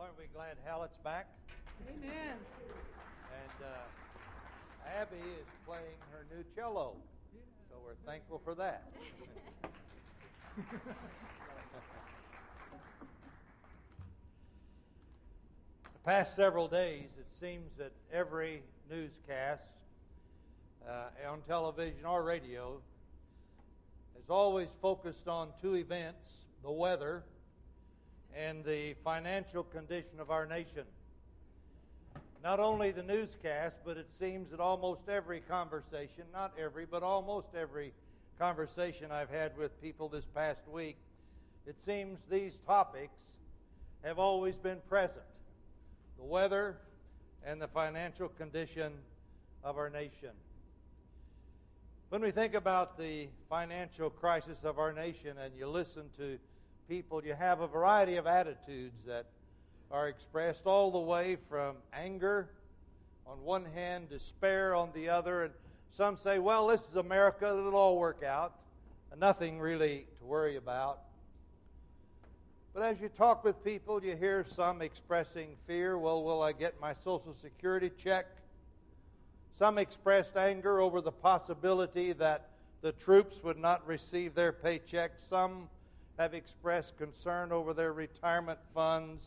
aren't we glad Hallett's back? Amen. And uh, Abby is playing her new cello, so we're thankful for that. the past several days, it seems that every newscast uh, on television or radio has always focused on two events the weather and the financial condition of our nation. Not only the newscast, but it seems that almost every conversation, not every, but almost every conversation I've had with people this past week, it seems these topics have always been present the weather and the financial condition of our nation. When we think about the financial crisis of our nation and you listen to people, you have a variety of attitudes that are expressed all the way from anger on one hand, despair on the other, and some say, well, this is America, it'll all work out. Nothing really to worry about. But as you talk with people, you hear some expressing fear. Well, will I get my Social Security check? Some expressed anger over the possibility that the troops would not receive their paychecks. Some have expressed concern over their retirement funds.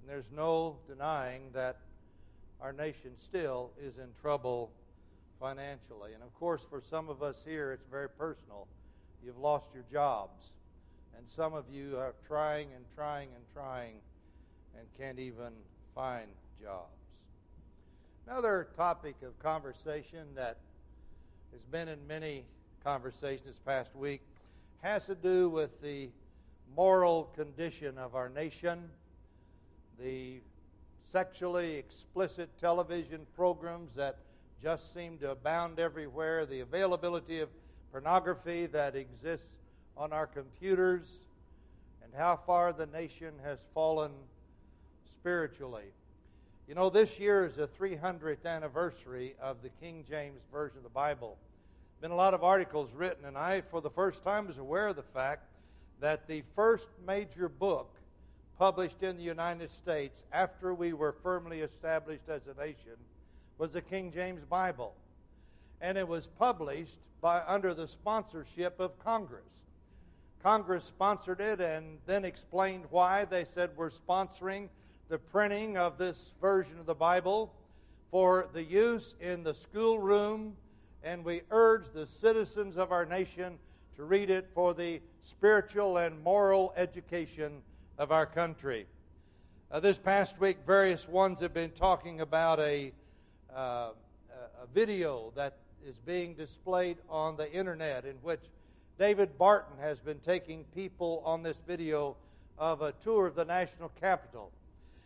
And there's no denying that our nation still is in trouble financially. And of course, for some of us here, it's very personal. You've lost your jobs. And some of you are trying and trying and trying and can't even find jobs. Another topic of conversation that has been in many conversations this past week has to do with the moral condition of our nation, the sexually explicit television programs that just seem to abound everywhere, the availability of pornography that exists on our computers, and how far the nation has fallen spiritually. You know, this year is the 300th anniversary of the King James Version of the Bible been a lot of articles written, and I, for the first time, was aware of the fact that the first major book published in the United States after we were firmly established as a nation was the King James Bible. And it was published by, under the sponsorship of Congress. Congress sponsored it and then explained why. They said, We're sponsoring the printing of this version of the Bible for the use in the schoolroom and we urge the citizens of our nation to read it for the spiritual and moral education of our country. Uh, this past week, various ones have been talking about a, uh, a video that is being displayed on the internet in which David Barton has been taking people on this video of a tour of the national capital.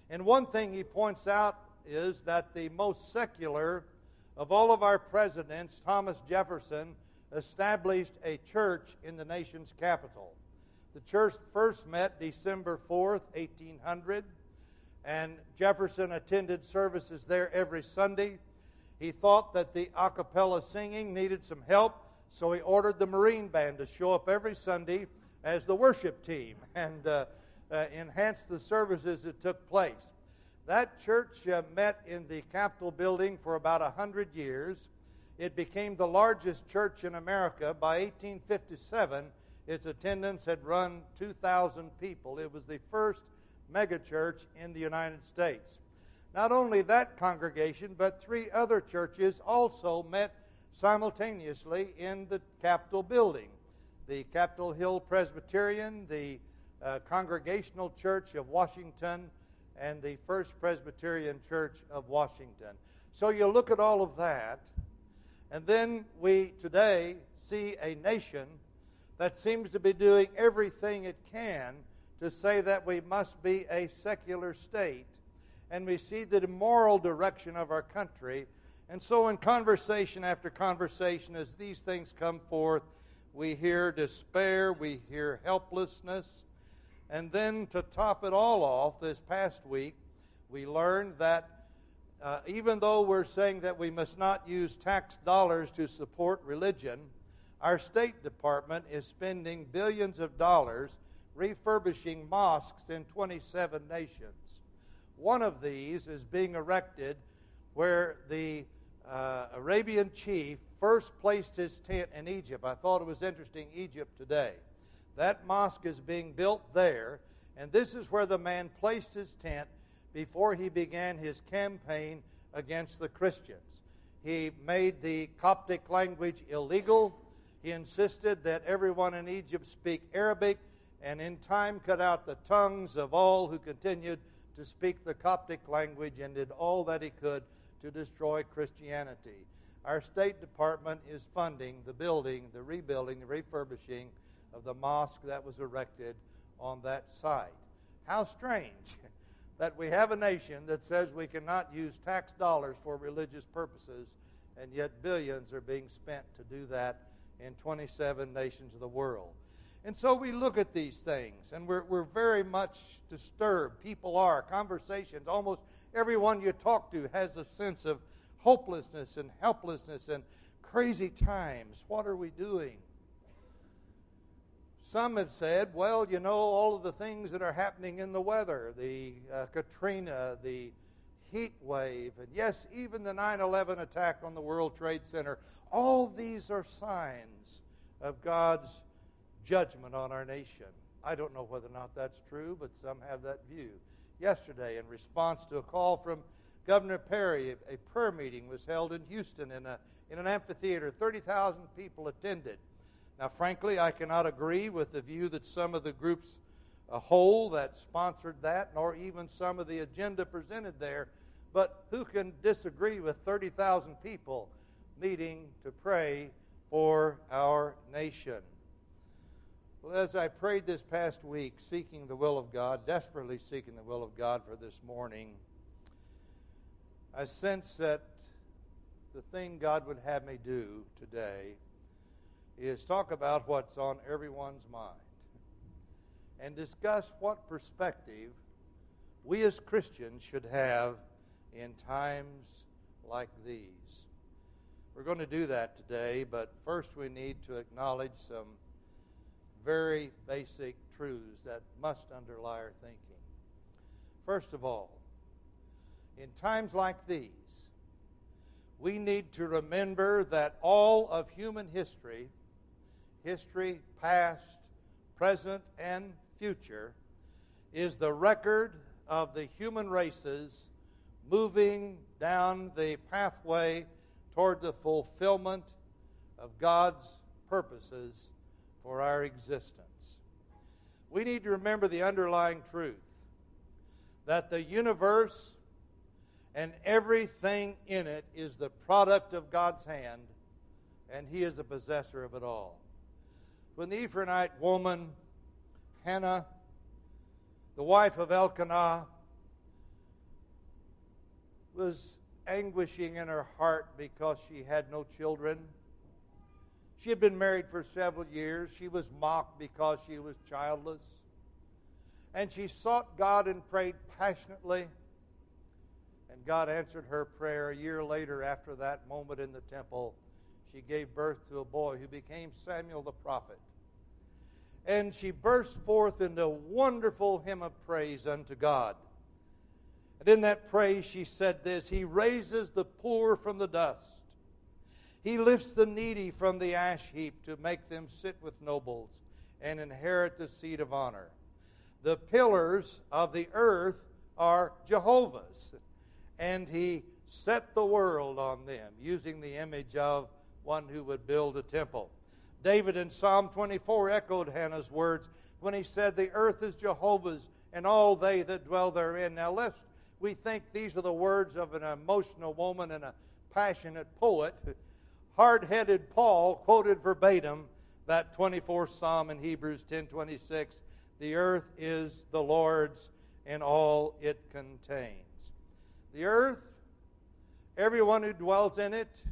And one thing he points out is that the most secular of all of our presidents, Thomas Jefferson established a church in the nation's capital. The church first met December 4th, 1800, and Jefferson attended services there every Sunday. He thought that the a cappella singing needed some help, so he ordered the Marine Band to show up every Sunday as the worship team and uh, uh, enhance the services that took place. That church uh, met in the Capitol building for about 100 years. It became the largest church in America. By 1857, its attendance had run 2,000 people. It was the first megachurch in the United States. Not only that congregation, but three other churches also met simultaneously in the Capitol building the Capitol Hill Presbyterian, the uh, Congregational Church of Washington, and the First Presbyterian Church of Washington. So you look at all of that, and then we today see a nation that seems to be doing everything it can to say that we must be a secular state. And we see the moral direction of our country. And so, in conversation after conversation, as these things come forth, we hear despair, we hear helplessness, and then to top it all off, this past week, we learned that uh, even though we're saying that we must not use tax dollars to support religion, our State Department is spending billions of dollars refurbishing mosques in 27 nations. One of these is being erected where the uh, Arabian chief first placed his tent in Egypt. I thought it was interesting, Egypt today. That mosque is being built there, and this is where the man placed his tent before he began his campaign against the Christians. He made the Coptic language illegal. He insisted that everyone in Egypt speak Arabic, and in time cut out the tongues of all who continued to speak the Coptic language and did all that he could to destroy Christianity. Our State Department is funding the building, the rebuilding, the refurbishing of the mosque that was erected on that site. How strange that we have a nation that says we cannot use tax dollars for religious purposes, and yet billions are being spent to do that in 27 nations of the world. And so we look at these things, and we're, we're very much disturbed. People are. Conversations, almost everyone you talk to has a sense of hopelessness and helplessness and crazy times. What are we doing? Some have said, well, you know, all of the things that are happening in the weather, the uh, Katrina, the heat wave, and yes, even the 9 11 attack on the World Trade Center, all these are signs of God's judgment on our nation. I don't know whether or not that's true, but some have that view. Yesterday, in response to a call from Governor Perry, a prayer meeting was held in Houston in, a, in an amphitheater. 30,000 people attended. Now, frankly, I cannot agree with the view that some of the groups a whole that sponsored that, nor even some of the agenda presented there. But who can disagree with 30,000 people meeting to pray for our nation? Well, as I prayed this past week, seeking the will of God, desperately seeking the will of God for this morning, I sense that the thing God would have me do today is talk about what's on everyone's mind and discuss what perspective we as Christians should have in times like these. We're going to do that today, but first we need to acknowledge some very basic truths that must underlie our thinking. First of all, in times like these, we need to remember that all of human history history, past, present, and future, is the record of the human races moving down the pathway toward the fulfillment of God's purposes for our existence. We need to remember the underlying truth that the universe and everything in it is the product of God's hand, and He is the possessor of it all when the Ephraimite woman, Hannah, the wife of Elkanah, was anguishing in her heart because she had no children. She had been married for several years. She was mocked because she was childless. And she sought God and prayed passionately. And God answered her prayer a year later after that moment in the temple. She gave birth to a boy who became Samuel the prophet and she burst forth into a wonderful hymn of praise unto God. And in that praise, she said this He raises the poor from the dust. He lifts the needy from the ash heap to make them sit with nobles and inherit the seat of honor. The pillars of the earth are Jehovah's, and He set the world on them, using the image of one who would build a temple. David in Psalm 24 echoed Hannah's words when he said, The earth is Jehovah's and all they that dwell therein. Now, lest we think these are the words of an emotional woman and a passionate poet, hard headed Paul quoted verbatim that 24th Psalm in Hebrews 10:26, "The earth is the Lord's and all it contains." The earth, everyone who dwells in it,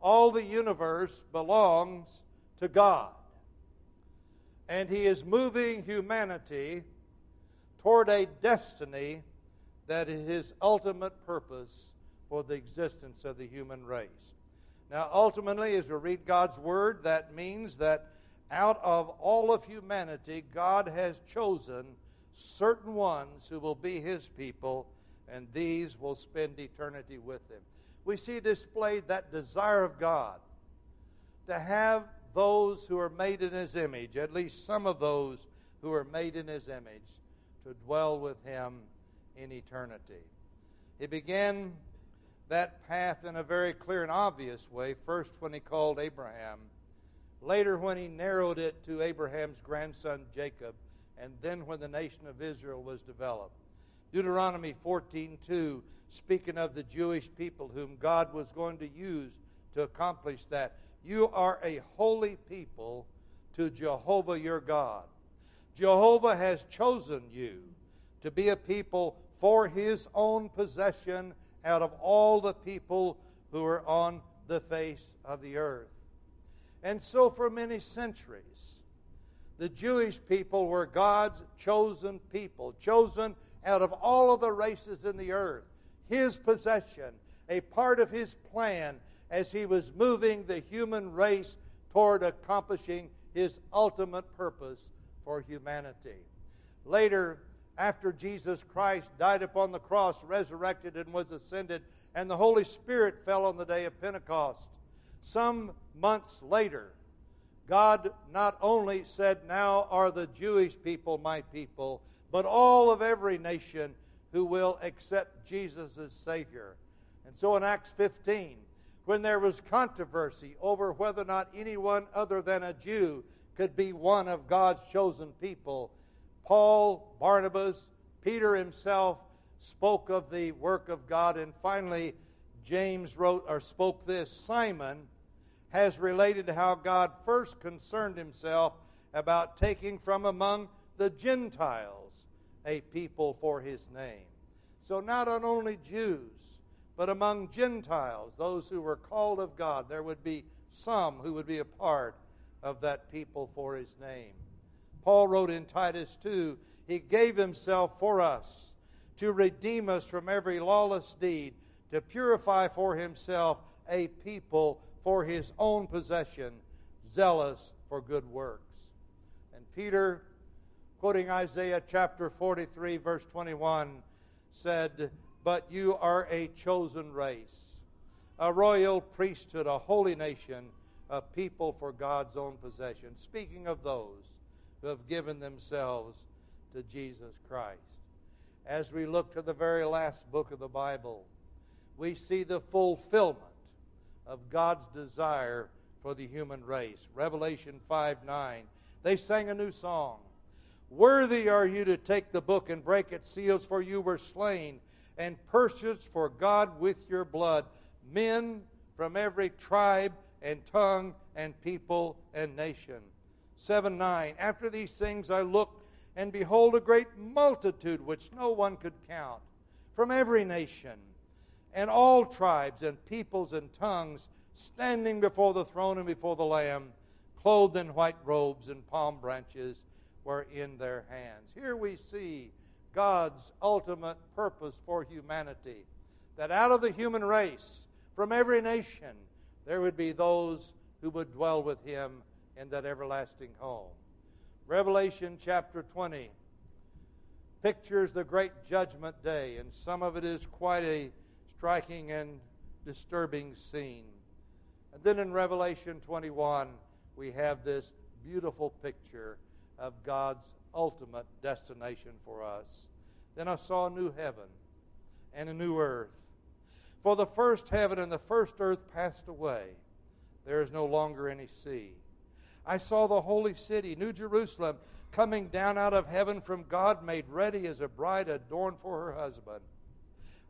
all the universe belongs to God. And He is moving humanity toward a destiny that is His ultimate purpose for the existence of the human race. Now, ultimately, as we read God's Word, that means that out of all of humanity, God has chosen certain ones who will be His people and these will spend eternity with him. We see displayed that desire of God to have those who are made in his image, at least some of those who are made in his image, to dwell with him in eternity. He began that path in a very clear and obvious way, first when he called Abraham, later when he narrowed it to Abraham's grandson Jacob, and then when the nation of Israel was developed. Deuteronomy 14:2 speaking of the Jewish people whom God was going to use to accomplish that. You are a holy people to Jehovah your God. Jehovah has chosen you to be a people for his own possession out of all the people who are on the face of the earth. And so, for many centuries, the Jewish people were God's chosen people, chosen out of all of the races in the earth, his possession, a part of his plan as he was moving the human race toward accomplishing his ultimate purpose for humanity. Later, after Jesus Christ died upon the cross, resurrected, and was ascended, and the Holy Spirit fell on the day of Pentecost. Some months later, God not only said, Now are the Jewish people my people, but all of every nation who will accept Jesus as Savior. And so in Acts 15, when there was controversy over whether or not anyone other than a Jew could be one of God's chosen people, Paul, Barnabas, Peter himself spoke of the work of God, and finally, James wrote or spoke this Simon has related how God first concerned himself about taking from among the Gentiles a people for his name. So, not only Jews, but among Gentiles, those who were called of God, there would be some who would be a part of that people for his name. Paul wrote in Titus 2 He gave himself for us to redeem us from every lawless deed, to purify for himself a people for his own possession, zealous for good works. And Peter, quoting Isaiah chapter 43, verse 21, said, But you are a chosen race, a royal priesthood, a holy nation a people for God's own possession. Speaking of those who have given themselves to Jesus Christ. As we look to the very last book of the Bible, we see the fulfillment of God's desire for the human race. Revelation 5 9. They sang a new song. Worthy are you to take the book and break its seals, for you were slain and purchased for God with your blood men from every tribe and tongue and people and nation. 7 9. After these things I looked, and behold, a great multitude which no one could count, from every nation, and all tribes and peoples and tongues, standing before the throne and before the Lamb, clothed in white robes, and palm branches were in their hands. Here we see God's ultimate purpose for humanity that out of the human race, from every nation, there would be those who would dwell with him in that everlasting home. Revelation chapter 20 pictures the great judgment day, and some of it is quite a striking and disturbing scene. And then in Revelation 21, we have this beautiful picture of God's ultimate destination for us. Then I saw a new heaven and a new earth for the first heaven and the first earth passed away. There is no longer any sea. I saw the holy city, New Jerusalem, coming down out of heaven from God, made ready as a bride adorned for her husband.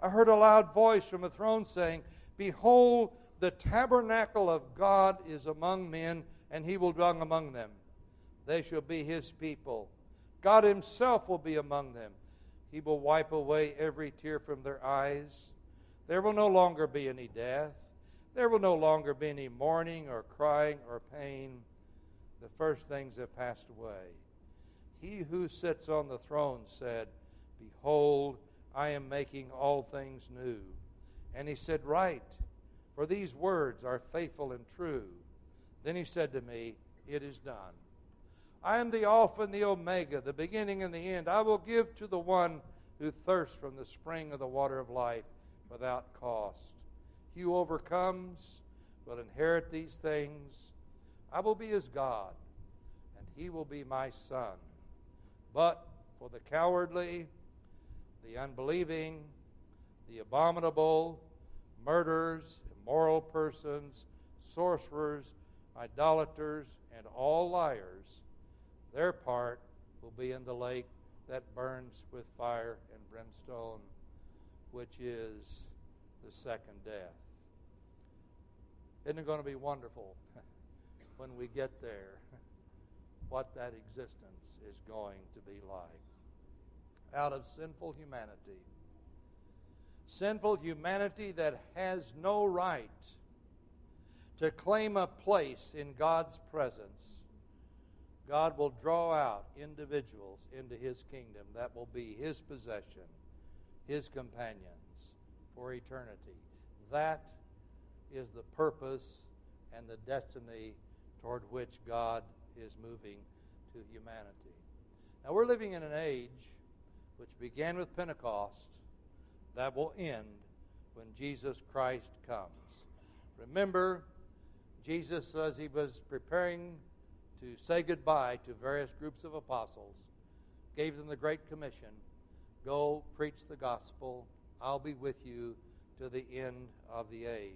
I heard a loud voice from the throne saying, Behold, the tabernacle of God is among men, and he will dwell among them. They shall be his people. God himself will be among them. He will wipe away every tear from their eyes there will no longer be any death. There will no longer be any mourning or crying or pain. The first things have passed away. He who sits on the throne said, Behold, I am making all things new. And he said, Write, for these words are faithful and true. Then he said to me, It is done. I am the Alpha and the Omega, the beginning and the end. I will give to the one who thirsts from the spring of the water of life without cost. He who overcomes will inherit these things. I will be his God, and he will be my son. But for the cowardly, the unbelieving, the abominable, murderers, immoral persons, sorcerers, idolaters, and all liars, their part will be in the lake that burns with fire and brimstone, which is the second death. Isn't it going to be wonderful when we get there what that existence is going to be like? Out of sinful humanity. Sinful humanity that has no right to claim a place in God's presence God will draw out individuals into his kingdom that will be his possession, his companions for eternity. That is the purpose and the destiny toward which God is moving to humanity. Now, we're living in an age which began with Pentecost that will end when Jesus Christ comes. Remember, Jesus, says he was preparing to say goodbye to various groups of apostles, gave them the Great Commission go preach the gospel. I'll be with you to the end of the age.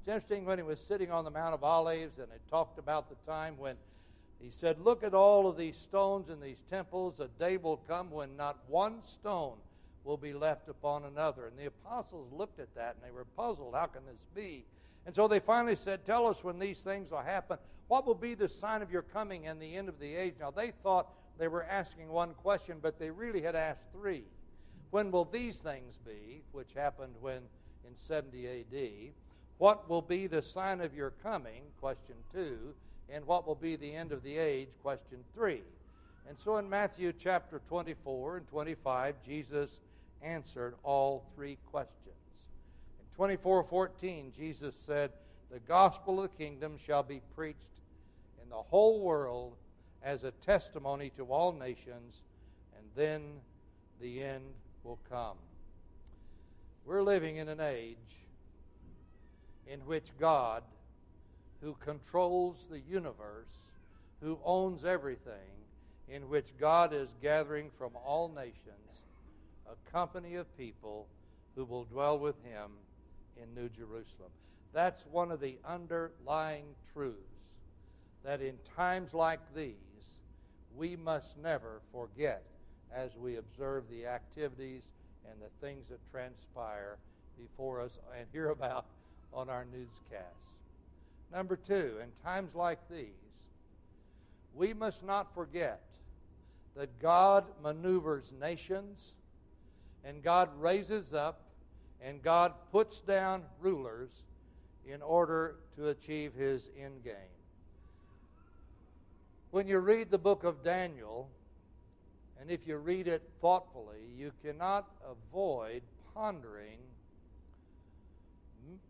It's interesting when he was sitting on the Mount of Olives and it talked about the time when he said, Look at all of these stones in these temples. A day will come when not one stone will be left upon another. And the apostles looked at that and they were puzzled. How can this be? And so they finally said, Tell us when these things will happen. What will be the sign of your coming and the end of the age? Now, they thought they were asking one question, but they really had asked three. When will these things be, which happened when in 70 AD? What will be the sign of your coming? Question two. And what will be the end of the age? Question three. And so in Matthew chapter 24 and 25, Jesus answered all three questions. 24:14 Jesus said, "The gospel of the kingdom shall be preached in the whole world as a testimony to all nations, and then the end will come." We're living in an age in which God, who controls the universe, who owns everything, in which God is gathering from all nations a company of people who will dwell with him in New Jerusalem. That's one of the underlying truths that in times like these, we must never forget as we observe the activities and the things that transpire before us and hear about on our newscasts. Number two, in times like these, we must not forget that God maneuvers nations and God raises up and God puts down rulers in order to achieve his end game. When you read the book of Daniel, and if you read it thoughtfully, you cannot avoid pondering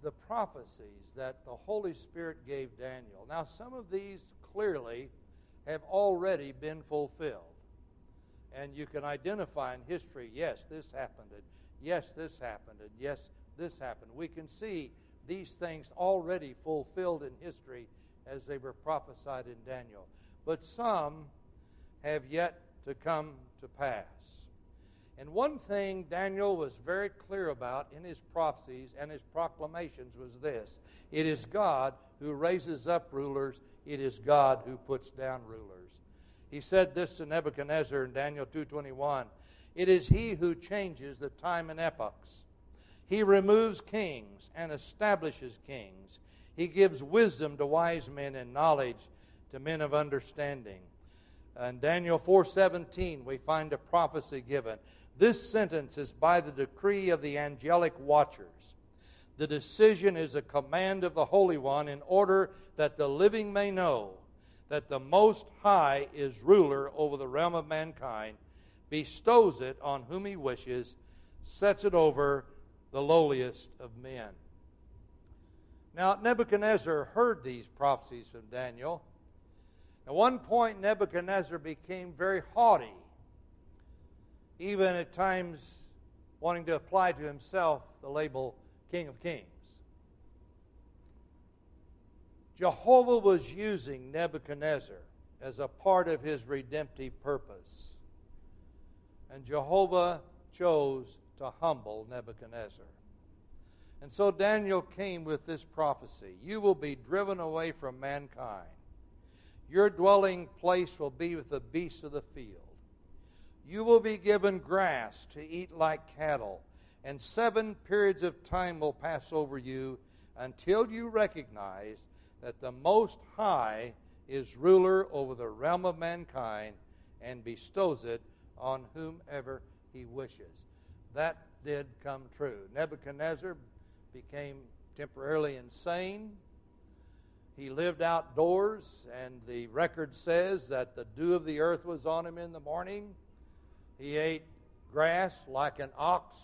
the prophecies that the Holy Spirit gave Daniel. Now, some of these clearly have already been fulfilled. And you can identify in history, yes, this happened yes, this happened, and yes, this happened. We can see these things already fulfilled in history as they were prophesied in Daniel. But some have yet to come to pass. And one thing Daniel was very clear about in his prophecies and his proclamations was this it is God who raises up rulers, it is God who puts down rulers. He said this to Nebuchadnezzar in Daniel 2:21. It is He who changes the time and epochs. He removes kings and establishes kings. He gives wisdom to wise men and knowledge to men of understanding. In Daniel 4:17 we find a prophecy given. This sentence is by the decree of the angelic watchers. The decision is a command of the Holy One in order that the living may know that the Most High is ruler over the realm of mankind bestows it on whom he wishes, sets it over the lowliest of men. Now, Nebuchadnezzar heard these prophecies from Daniel. At one point, Nebuchadnezzar became very haughty. even at times wanting to apply to himself the label King of Kings. Jehovah was using Nebuchadnezzar as a part of his redemptive purpose. And Jehovah chose to humble Nebuchadnezzar. And so Daniel came with this prophecy You will be driven away from mankind. Your dwelling place will be with the beasts of the field. You will be given grass to eat like cattle, and seven periods of time will pass over you until you recognize that the Most High is ruler over the realm of mankind and bestows it on whomever he wishes. That did come true. Nebuchadnezzar became temporarily insane. He lived outdoors, and the record says that the dew of the earth was on him in the morning. He ate grass like an ox.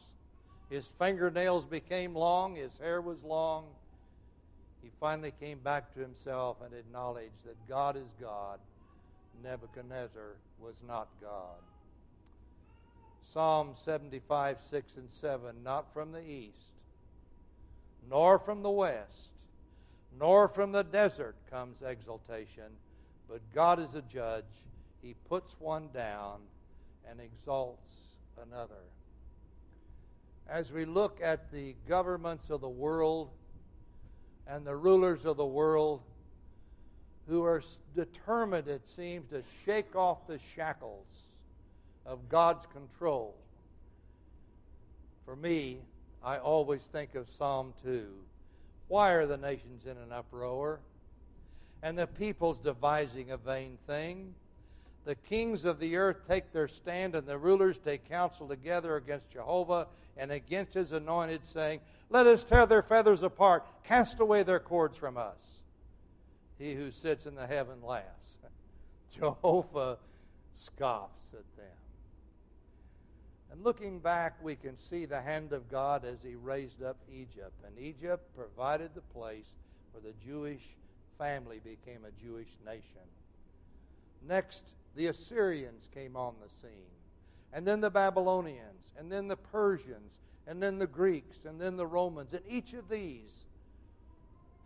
His fingernails became long, his hair was long he finally came back to himself and acknowledged that God is God. Nebuchadnezzar was not God. Psalm 75, 6 and 7 Not from the east, nor from the west, nor from the desert comes exaltation, but God is a judge. He puts one down and exalts another. As we look at the governments of the world, and the rulers of the world who are determined, it seems, to shake off the shackles of God's control. For me, I always think of Psalm 2. Why are the nations in an uproar? And the peoples devising a vain thing? The kings of the earth take their stand, and the rulers take counsel together against Jehovah and against his anointed, saying, Let us tear their feathers apart, cast away their cords from us. He who sits in the heaven laughs. Jehovah scoffs at them. And looking back, we can see the hand of God as he raised up Egypt. And Egypt provided the place where the Jewish family became a Jewish nation. Next, the Assyrians came on the scene, and then the Babylonians, and then the Persians, and then the Greeks, and then the Romans. And each of these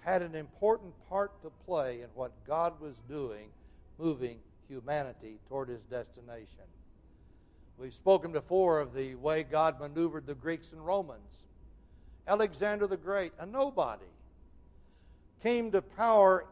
had an important part to play in what God was doing, moving humanity toward his destination. We've spoken before of the way God maneuvered the Greeks and Romans. Alexander the Great, a nobody, came to power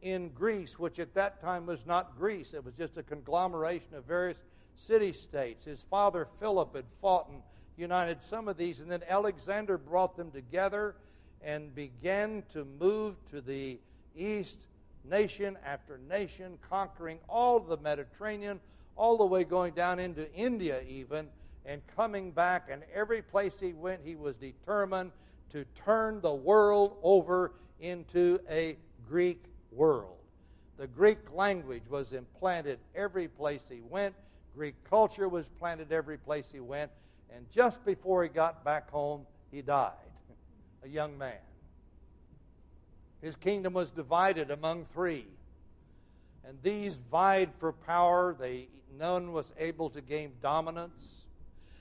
in Greece, which at that time was not Greece, it was just a conglomeration of various city states. His father Philip had fought and united some of these, and then Alexander brought them together and began to move to the east, nation after nation, conquering all the Mediterranean, all the way going down into India, even, and coming back. And every place he went, he was determined to turn the world over into a Greek world. The Greek language was implanted every place he went. Greek culture was planted every place he went. And just before he got back home, he died, a young man. His kingdom was divided among three. And these vied for power. They, none was able to gain dominance.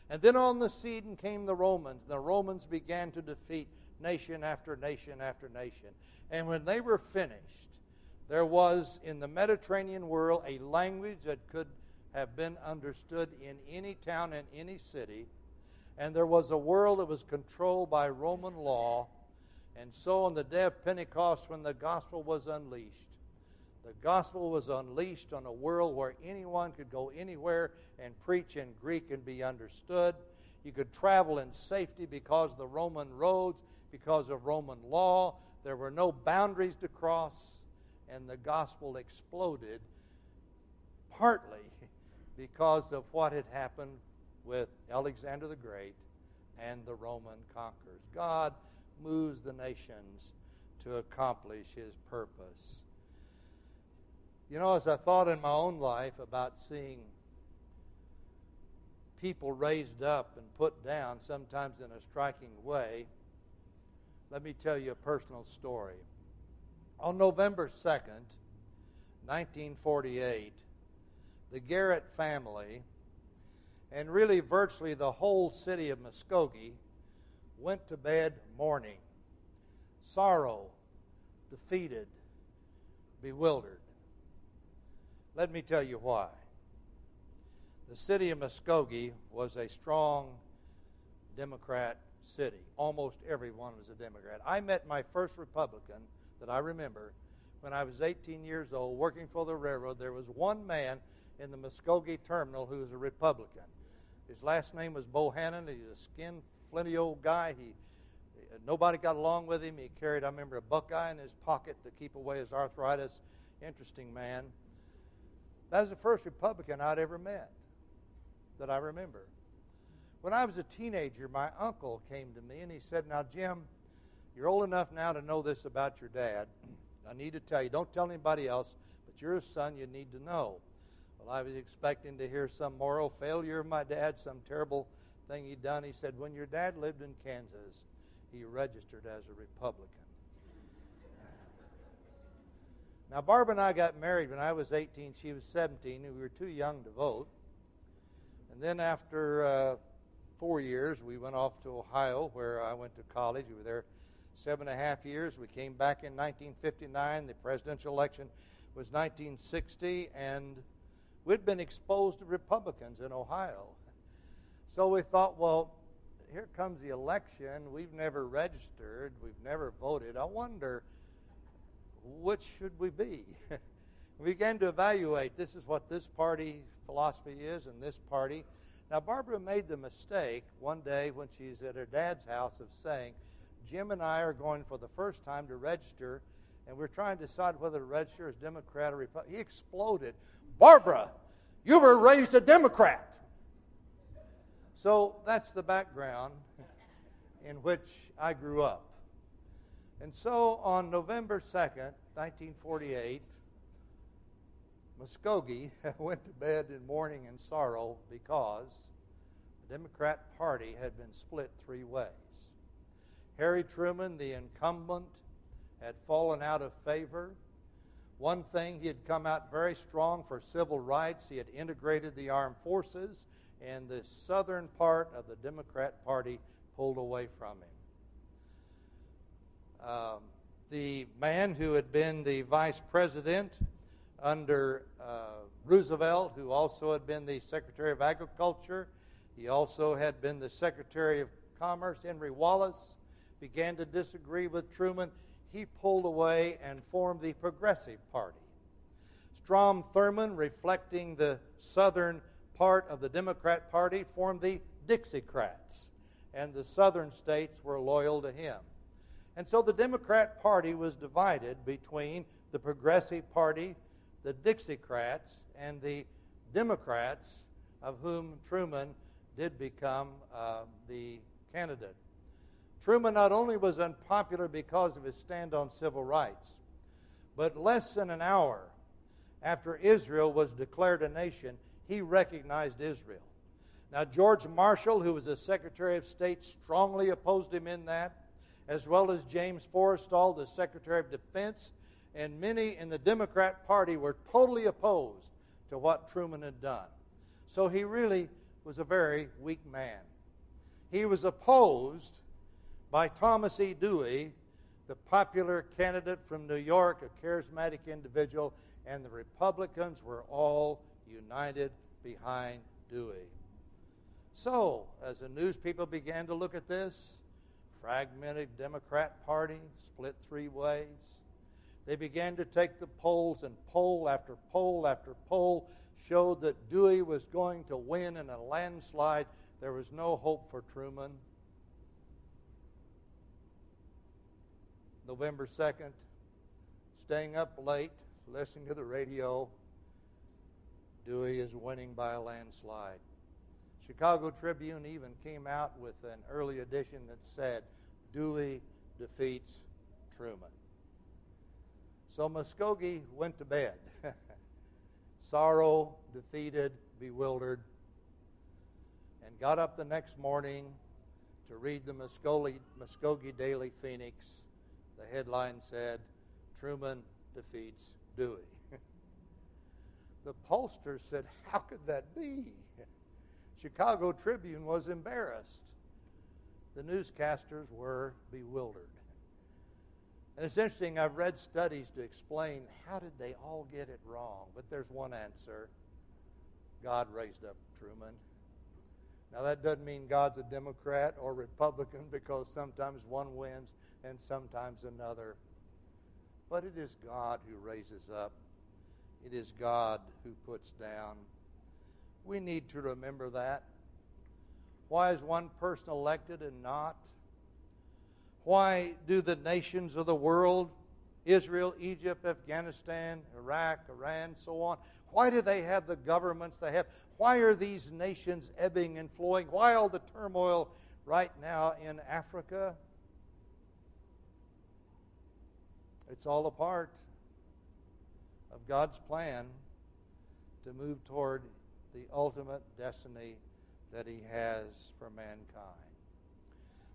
And then on the scene came the Romans. The Romans began to defeat nation after nation after nation. And when they were finished, there was in the Mediterranean world a language that could have been understood in any town and any city. And there was a world that was controlled by Roman law. And so on the day of Pentecost, when the gospel was unleashed, the gospel was unleashed on a world where anyone could go anywhere and preach in Greek and be understood. You could travel in safety because of the Roman roads, because of Roman law. There were no boundaries to cross and the gospel exploded partly because of what had happened with Alexander the Great and the Roman conquerors. God moves the nations to accomplish his purpose. You know, as I thought in my own life about seeing people raised up and put down, sometimes in a striking way, let me tell you a personal story. On November 2nd, 1948, the Garrett family and really virtually the whole city of Muskogee went to bed mourning, sorrow, defeated, bewildered. Let me tell you why. The city of Muskogee was a strong Democrat city. Almost everyone was a Democrat. I met my first Republican that I remember when I was 18 years old working for the railroad. There was one man in the Muskogee terminal who was a Republican. His last name was Bohannon. He's a skin flinty old guy. He nobody got along with him. He carried, I remember, a Buckeye in his pocket to keep away his arthritis. Interesting man. That was the first Republican I'd ever met that I remember. When I was a teenager, my uncle came to me and he said, Now, Jim, you're old enough now to know this about your dad. I need to tell you. Don't tell anybody else, but you're a son, you need to know. Well, I was expecting to hear some moral failure of my dad, some terrible thing he'd done. He said, When your dad lived in Kansas, he registered as a Republican. Now, Barb and I got married when I was 18. She was 17, and we were too young to vote. And then, after uh, four years, we went off to Ohio, where I went to college. We were there seven and a half years. We came back in 1959. The presidential election was 1960, and we'd been exposed to Republicans in Ohio. So we thought, well, here comes the election. We've never registered, we've never voted. I wonder which should we be? we began to evaluate this is what this party philosophy is and this party. Now, Barbara made the mistake one day when she's at her dad's house of saying, Jim and I are going for the first time to register, and we're trying to decide whether to register as Democrat or Republican. He exploded. Barbara, you were raised a Democrat. So that's the background in which I grew up. And so on November 2nd, 1948, Muskogee went to bed in mourning and sorrow because the Democrat Party had been split three ways. Harry Truman, the incumbent, had fallen out of favor. One thing, he had come out very strong for civil rights. He had integrated the armed forces, and the southern part of the Democrat Party pulled away from him. Um, the man who had been the vice president under uh, Roosevelt, who also had been the Secretary of Agriculture, he also had been the Secretary of Commerce, Henry Wallace, began to disagree with Truman. He pulled away and formed the Progressive Party. Strom Thurmond, reflecting the southern part of the Democrat Party, formed the Dixiecrats, and the southern states were loyal to him. And so the Democrat Party was divided between the Progressive Party, the Dixiecrats, and the Democrats, of whom Truman did become uh, the candidate. Truman not only was unpopular because of his stand on civil rights, but less than an hour after Israel was declared a nation, he recognized Israel. Now, George Marshall, who was the Secretary of State, strongly opposed him in that as well as James Forrestal, the Secretary of Defense, and many in the Democrat Party were totally opposed to what Truman had done. So he really was a very weak man. He was opposed by Thomas E. Dewey, the popular candidate from New York, a charismatic individual, and the Republicans were all united behind Dewey. So, as the news people began to look at this, fragmented Democrat Party, split three ways. They began to take the polls, and poll after poll after poll showed that Dewey was going to win in a landslide. There was no hope for Truman. November 2nd, staying up late, listening to the radio. Dewey is winning by a landslide. Chicago Tribune even came out with an early edition that said, Dewey defeats Truman. So Muskogee went to bed. Sorrow, defeated, bewildered, and got up the next morning to read the Muskogee, Daily Phoenix. The headline said, Truman defeats Dewey. the pollster said, How could that be? Chicago Tribune was embarrassed. The newscasters were bewildered. And it's interesting, I've read studies to explain how did they all get it wrong, but there's one answer. God raised up Truman. Now that doesn't mean God's a Democrat or Republican because sometimes one wins and sometimes another. But it is God who raises up. It is God who puts down. We need to remember that. Why is one person elected and not? Why do the nations of the world, Israel, Egypt, Afghanistan, Iraq, Iran, so on, why do they have the governments they have? Why are these nations ebbing and flowing? Why all the turmoil right now in Africa? It's all a part of God's plan to move toward the ultimate destiny that He has for mankind.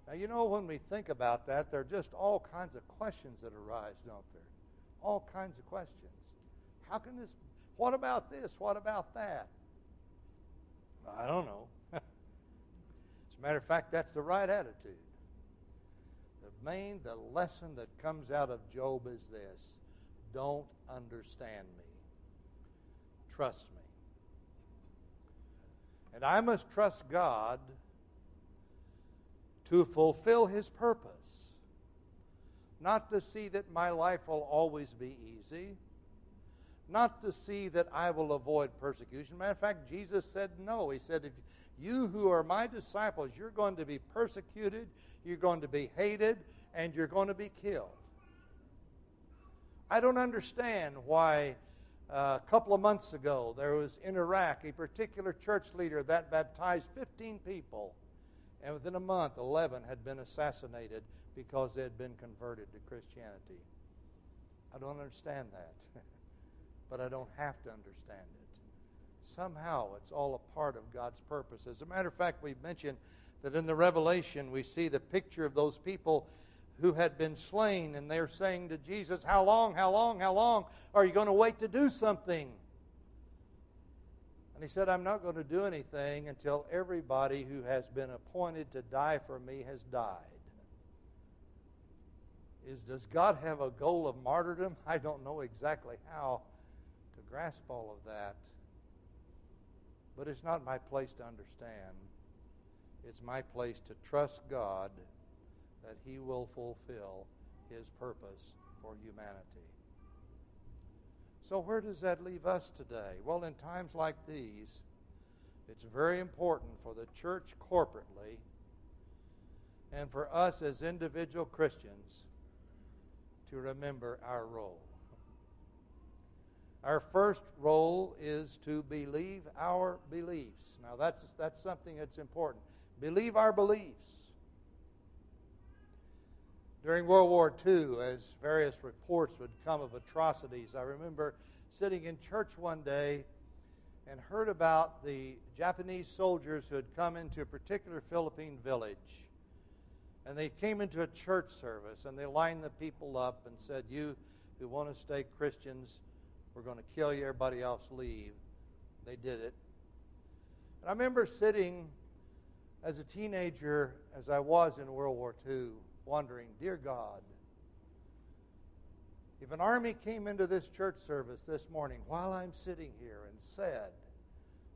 Now, you know, when we think about that, there are just all kinds of questions that arise, don't there? All kinds of questions. How can this, what about this? What about that? I don't know. As a matter of fact, that's the right attitude. The main, the lesson that comes out of Job is this don't understand me, trust. And I must trust God to fulfill His purpose. Not to see that my life will always be easy. Not to see that I will avoid persecution. Matter of fact, Jesus said no. He said, if you who are my disciples, you're going to be persecuted, you're going to be hated, and you're going to be killed. I don't understand why a couple of months ago there was in Iraq a particular church leader that baptized 15 people and within a month, 11 had been assassinated because they had been converted to Christianity. I don't understand that, but I don't have to understand it. Somehow, it's all a part of God's purpose. As a matter of fact, we've mentioned that in the Revelation, we see the picture of those people who had been slain, and they're saying to Jesus, How long, how long, how long are you going to wait to do something? And he said, I'm not going to do anything until everybody who has been appointed to die for me has died. Is, does God have a goal of martyrdom? I don't know exactly how to grasp all of that. But it's not my place to understand. It's my place to trust God that He will fulfill His purpose for humanity. So, where does that leave us today? Well, in times like these, it's very important for the church corporately and for us as individual Christians to remember our role. Our first role is to believe our beliefs. Now, that's, that's something that's important. Believe our beliefs. During World War II, as various reports would come of atrocities, I remember sitting in church one day and heard about the Japanese soldiers who had come into a particular Philippine village. And they came into a church service and they lined the people up and said, You who want to stay Christians, we're going to kill you, everybody else leave. They did it. And I remember sitting as a teenager, as I was in World War II, wondering, Dear God, if an army came into this church service this morning while I'm sitting here and said,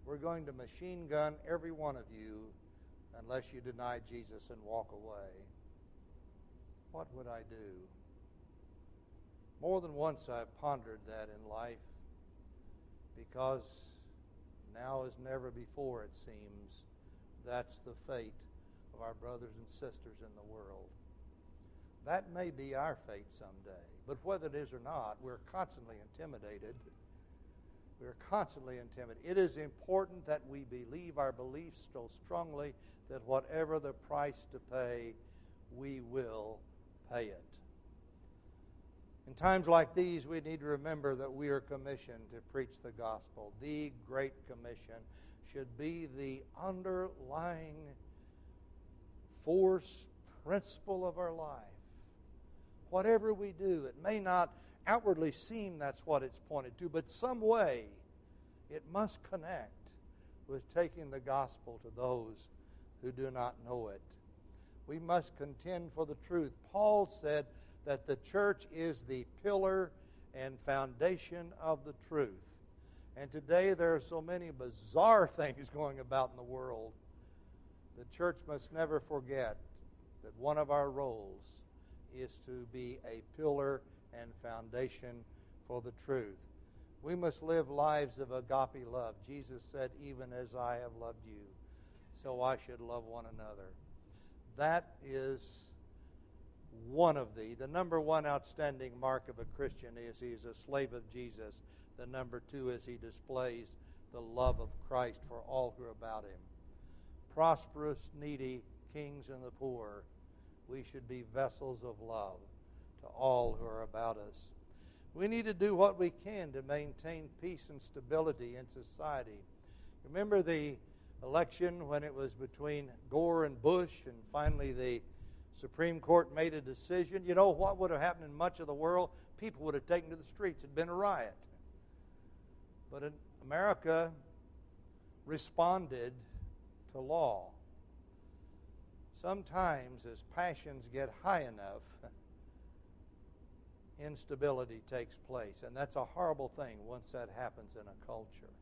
We're going to machine gun every one of you unless you deny Jesus and walk away, what would I do? More than once I've pondered that in life because now as never before, it seems, that's the fate of our brothers and sisters in the world. That may be our fate someday. But whether it is or not, we're constantly intimidated. We're constantly intimidated. It is important that we believe our beliefs so strongly that whatever the price to pay, we will pay it. In times like these, we need to remember that we are commissioned to preach the gospel. The Great Commission should be the underlying force, principle of our life whatever we do. It may not outwardly seem that's what it's pointed to, but some way it must connect with taking the gospel to those who do not know it. We must contend for the truth. Paul said that the church is the pillar and foundation of the truth. And today there are so many bizarre things going about in the world. The church must never forget that one of our roles is to be a pillar and foundation for the truth. We must live lives of agape love. Jesus said, Even as I have loved you, so I should love one another. That is one of the. The number one outstanding mark of a Christian is he is a slave of Jesus. The number two is he displays the love of Christ for all who are about him. Prosperous, needy, kings, and the poor, we should be vessels of love to all who are about us. We need to do what we can to maintain peace and stability in society. Remember the election when it was between Gore and Bush, and finally the Supreme Court made a decision. You know what would have happened in much of the world? People would have taken to the streets. It'd been a riot. But America responded to law. Sometimes, as passions get high enough, instability takes place. And that's a horrible thing once that happens in a culture.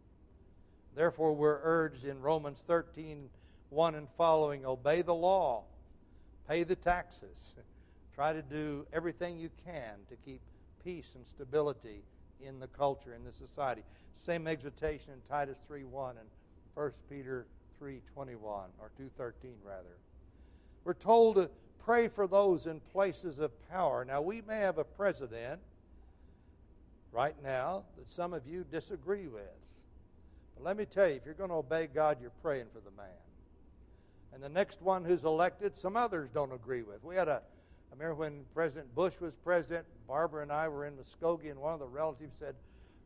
Therefore, we're urged in Romans 13 1 and following obey the law, pay the taxes, try to do everything you can to keep peace and stability in the culture, in the society. Same exhortation in Titus 3 1 and 1 Peter 3 21, or 2.13 rather. We're told to pray for those in places of power. Now, we may have a president right now that some of you disagree with. But let me tell you, if you're going to obey God, you're praying for the man. And the next one who's elected, some others don't agree with. We had a, I remember when President Bush was president, Barbara and I were in Muskogee, and one of the relatives said,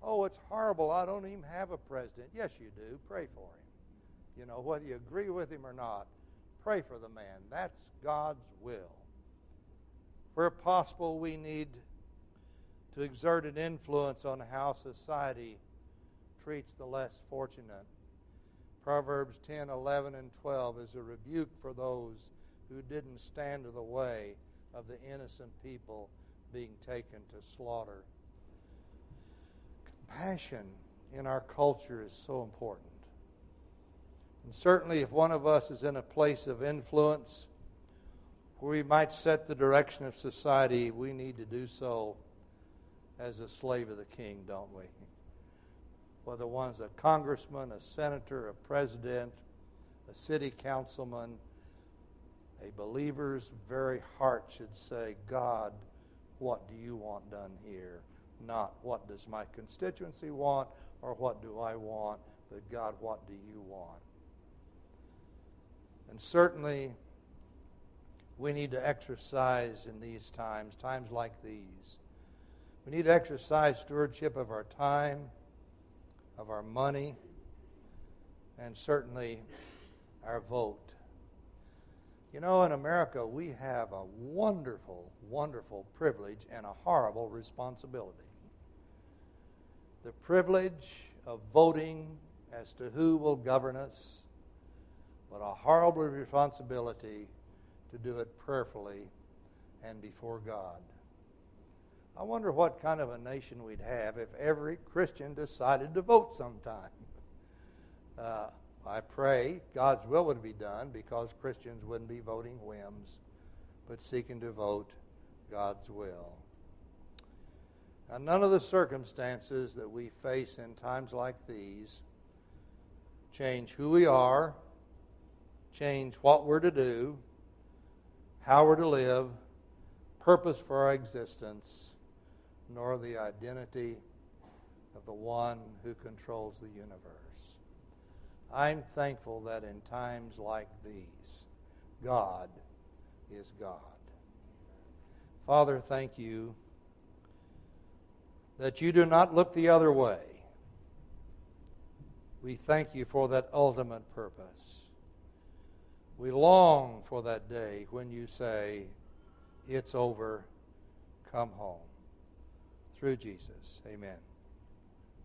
Oh, it's horrible. I don't even have a president. Yes, you do. Pray for him. You know, whether you agree with him or not, pray for the man. That's God's will. Where possible, we need to exert an influence on how society treats the less fortunate. Proverbs 10, 11, and 12 is a rebuke for those who didn't stand in the way of the innocent people being taken to slaughter. Compassion in our culture is so important. And certainly, if one of us is in a place of influence where we might set the direction of society, we need to do so as a slave of the king, don't we? Whether one's a congressman, a senator, a president, a city councilman, a believer's very heart should say, God, what do you want done here? Not what does my constituency want or what do I want, but God, what do you want? And certainly, we need to exercise in these times, times like these. We need to exercise stewardship of our time, of our money, and certainly our vote. You know, in America, we have a wonderful, wonderful privilege and a horrible responsibility. The privilege of voting as to who will govern us but a horrible responsibility to do it prayerfully and before God. I wonder what kind of a nation we'd have if every Christian decided to vote sometime. Uh, I pray God's will would be done because Christians wouldn't be voting whims, but seeking to vote God's will. Now, none of the circumstances that we face in times like these change who we are change what we're to do, how we're to live, purpose for our existence, nor the identity of the one who controls the universe. I'm thankful that in times like these, God is God. Father, thank you that you do not look the other way. We thank you for that ultimate purpose. We long for that day when you say, It's over, come home. Through Jesus. Amen.